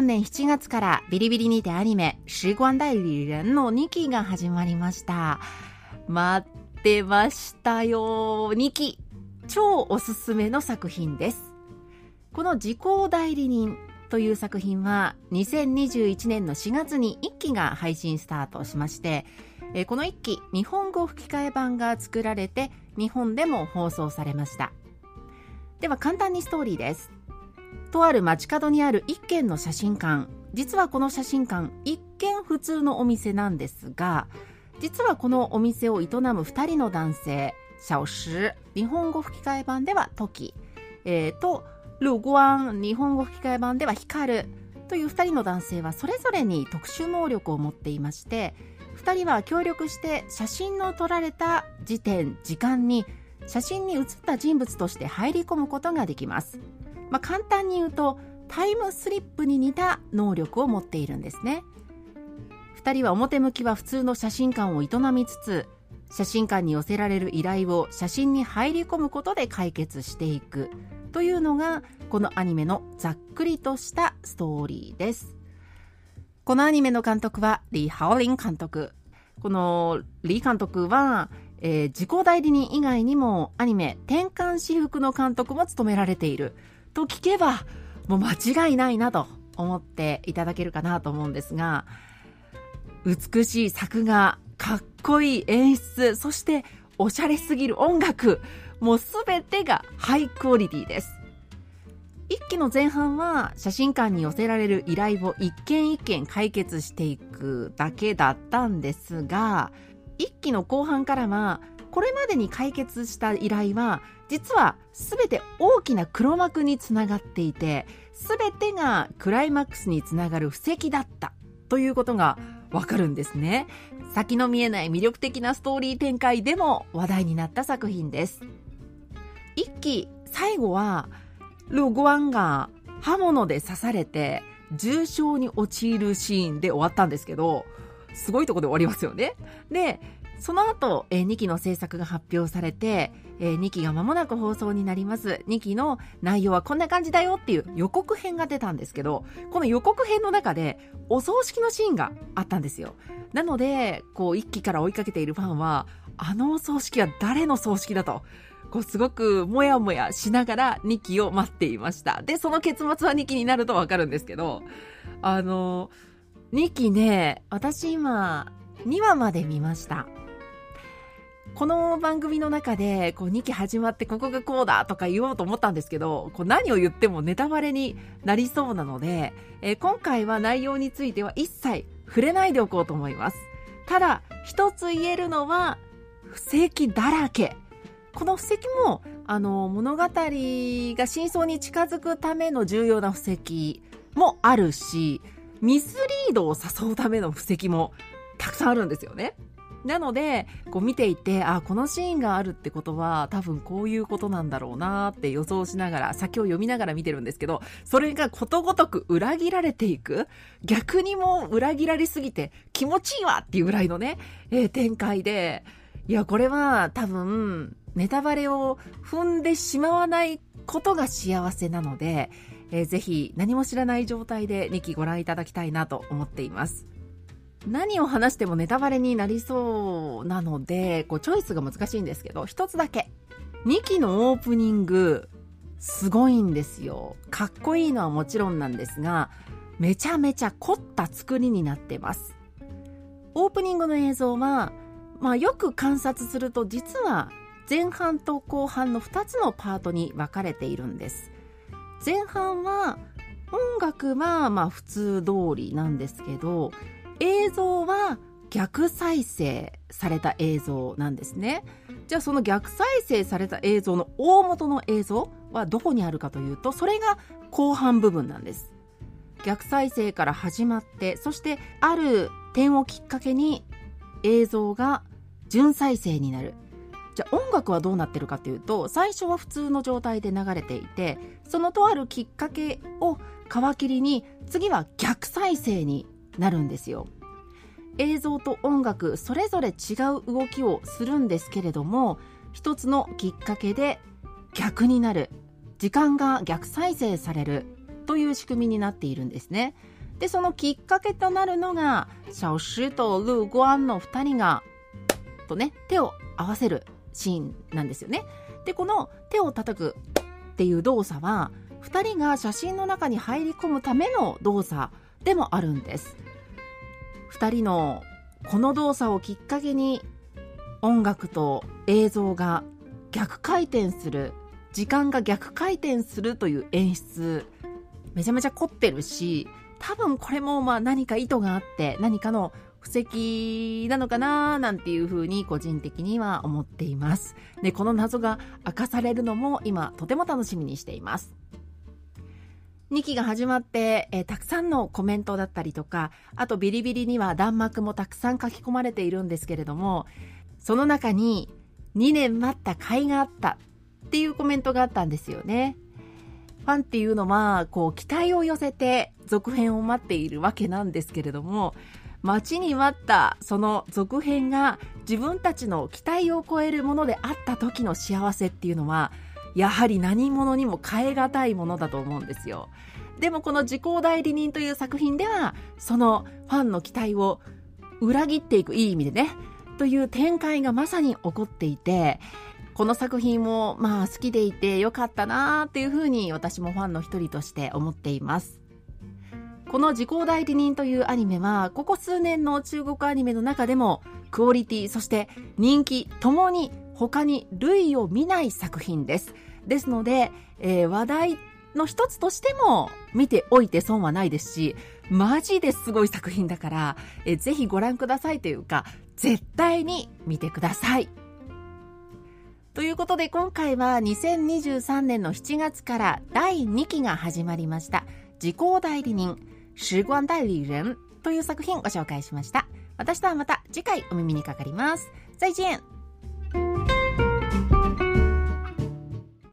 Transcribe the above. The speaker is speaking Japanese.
2023年7月からビリビリにてアニメ「時光代理人」の2期が始まりました。待ってましたよ。2期超おすすめの作品です。この時効代理人という作品は2021年の4月に1期が配信スタートしましてこの1期日本語吹き替え版が作られて日本でも放送されました。では簡単にストーリーです。とある街角にある一軒の写真館。実はこの写真館一見普通のお店なんですが実はこのお店を営む2人の男性小石日本語吹き替え版では時、えー、とルゴアン日本語吹き替え版では光るという2人の男性はそれぞれに特殊能力を持っていまして2人は協力して写真の撮られた時点時間に写真に写った人物として入り込むことができます。まあ、簡単に言うとタイムスリップに似た能力を持っているんですね。2人は表向きは普通の写真館を営みつつ写真館に寄せられる依頼を写真に入り込むことで解決していくというのがこのアニメのざっくりとしたストーリーです。このアニメの監督はリ・ハオリン監督。このリ監督は、えー、自己代理人以外にもアニメ「転換私服」の監督も務められている。と聞けば、もう間違いないなと思っていただけるかなと思うんですが、美しい作画、かっこいい演出、そしておしゃれすぎる音楽、もうすべてがハイクオリティです。一期の前半は写真館に寄せられる依頼を一件一件解決していくだけだったんですが、一期の後半からはこれまでに解決した依頼は実は全て大きな黒幕につながっていて全てがクライマックスにつながる布石だったということがわかるんですね。先の見えない魅力的なストーリー展開でも話題になった作品です。一期最後はルゴアンが刃物で刺されて重傷に陥るシーンで終わったんですけどすごいとこで終わりますよね。でその後、えー、2期の制作が発表されて、えー、2期が間もなく放送になります。2期の内容はこんな感じだよっていう予告編が出たんですけど、この予告編の中でお葬式のシーンがあったんですよ。なので、こう1期から追いかけているファンは、あのお葬式は誰の葬式だと。こうすごくもやもやしながら2期を待っていました。で、その結末は2期になるとわかるんですけど、あの、2期ね、私今2話まで見ました。この番組の中でこう2期始まってここがこうだとか言おうと思ったんですけどこう何を言ってもネタバレになりそうなので、えー、今回は内容については一切触れないでおこうと思いますただ一つ言えるのは布石だらけこの布石もあの物語が真相に近づくための重要な布石もあるしミスリードを誘うための布石もたくさんあるんですよね。なので、こう見ていて、あ、このシーンがあるってことは、多分こういうことなんだろうなって予想しながら、先を読みながら見てるんですけど、それがことごとく裏切られていく。逆にも裏切られすぎて気持ちいいわっていうぐらいのね、えー、展開で、いや、これは多分、ネタバレを踏んでしまわないことが幸せなので、えー、ぜひ何も知らない状態で2期ご覧いただきたいなと思っています。何を話してもネタバレになりそうなので、こうチョイスが難しいんですけど、一つだけ。2期のオープニング、すごいんですよ。かっこいいのはもちろんなんですが、めちゃめちゃ凝った作りになってます。オープニングの映像は、まあよく観察すると実は前半と後半の2つのパートに分かれているんです。前半は音楽はまあ普通通りなんですけど、映像は逆再生された映像なんですね。じゃあその逆再生された映像の大元の映像はどこにあるかというとそれが後半部分なんです。逆再生から始まってそしてある点をきっかけに映像が純再生になる。じゃあ音楽はどうなってるかというと最初は普通の状態で流れていてそのとあるきっかけを皮切りに次は逆再生になるんですよ。映像と音楽それぞれ違う動きをするんですけれども一つのきっかけで逆になる。時間が逆再生される。という仕組みになっているんですね。でそのきっかけとなるのが小石とルー・ゴアンの2人がとね手を合わせるシーンなんですよね。でこの手を叩くっていう動作は2人が写真の中に入り込むための動作でもあるんです。2人のこの動作をきっかけに音楽と映像が逆回転する時間が逆回転するという演出めちゃめちゃ凝ってるし多分これもまあ何か意図があって何かの布石なのかななんていうふうに個人的には思っています。で、この謎が明かされるのも今とても楽しみにしています。2期が始まって、えー、たくさんのコメントだったりとか、あとビリビリには弾幕もたくさん書き込まれているんですけれども、その中に2年待った甲斐があったっていうコメントがあったんですよね。ファンっていうのは、こう、期待を寄せて続編を待っているわけなんですけれども、待ちに待ったその続編が自分たちの期待を超えるものであった時の幸せっていうのは、やはり何者にも代え難いものだと思うんですよ。でもこの時効代理人という作品では、そのファンの期待を裏切っていく、いい意味でね、という展開がまさに起こっていて、この作品もまあ好きでいてよかったなっていうふうに私もファンの一人として思っています。この時効代理人というアニメは、ここ数年の中国アニメの中でも、クオリティ、そして人気ともに他に類を見ない作品です。ですので、えー、話題の一つとしても見ておいて損はないですし、マジですごい作品だから、えー、ぜひご覧くださいというか、絶対に見てください。ということで今回は2023年の7月から第2期が始まりました。時効代理人、時光代理人という作品をご紹介しました。私とはまた次回お耳にかかります。再见